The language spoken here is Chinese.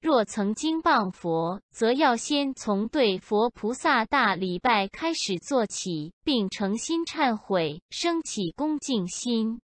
若曾经谤佛则要先从对佛菩萨大礼拜开始做起并诚心忏悔升起恭敬心。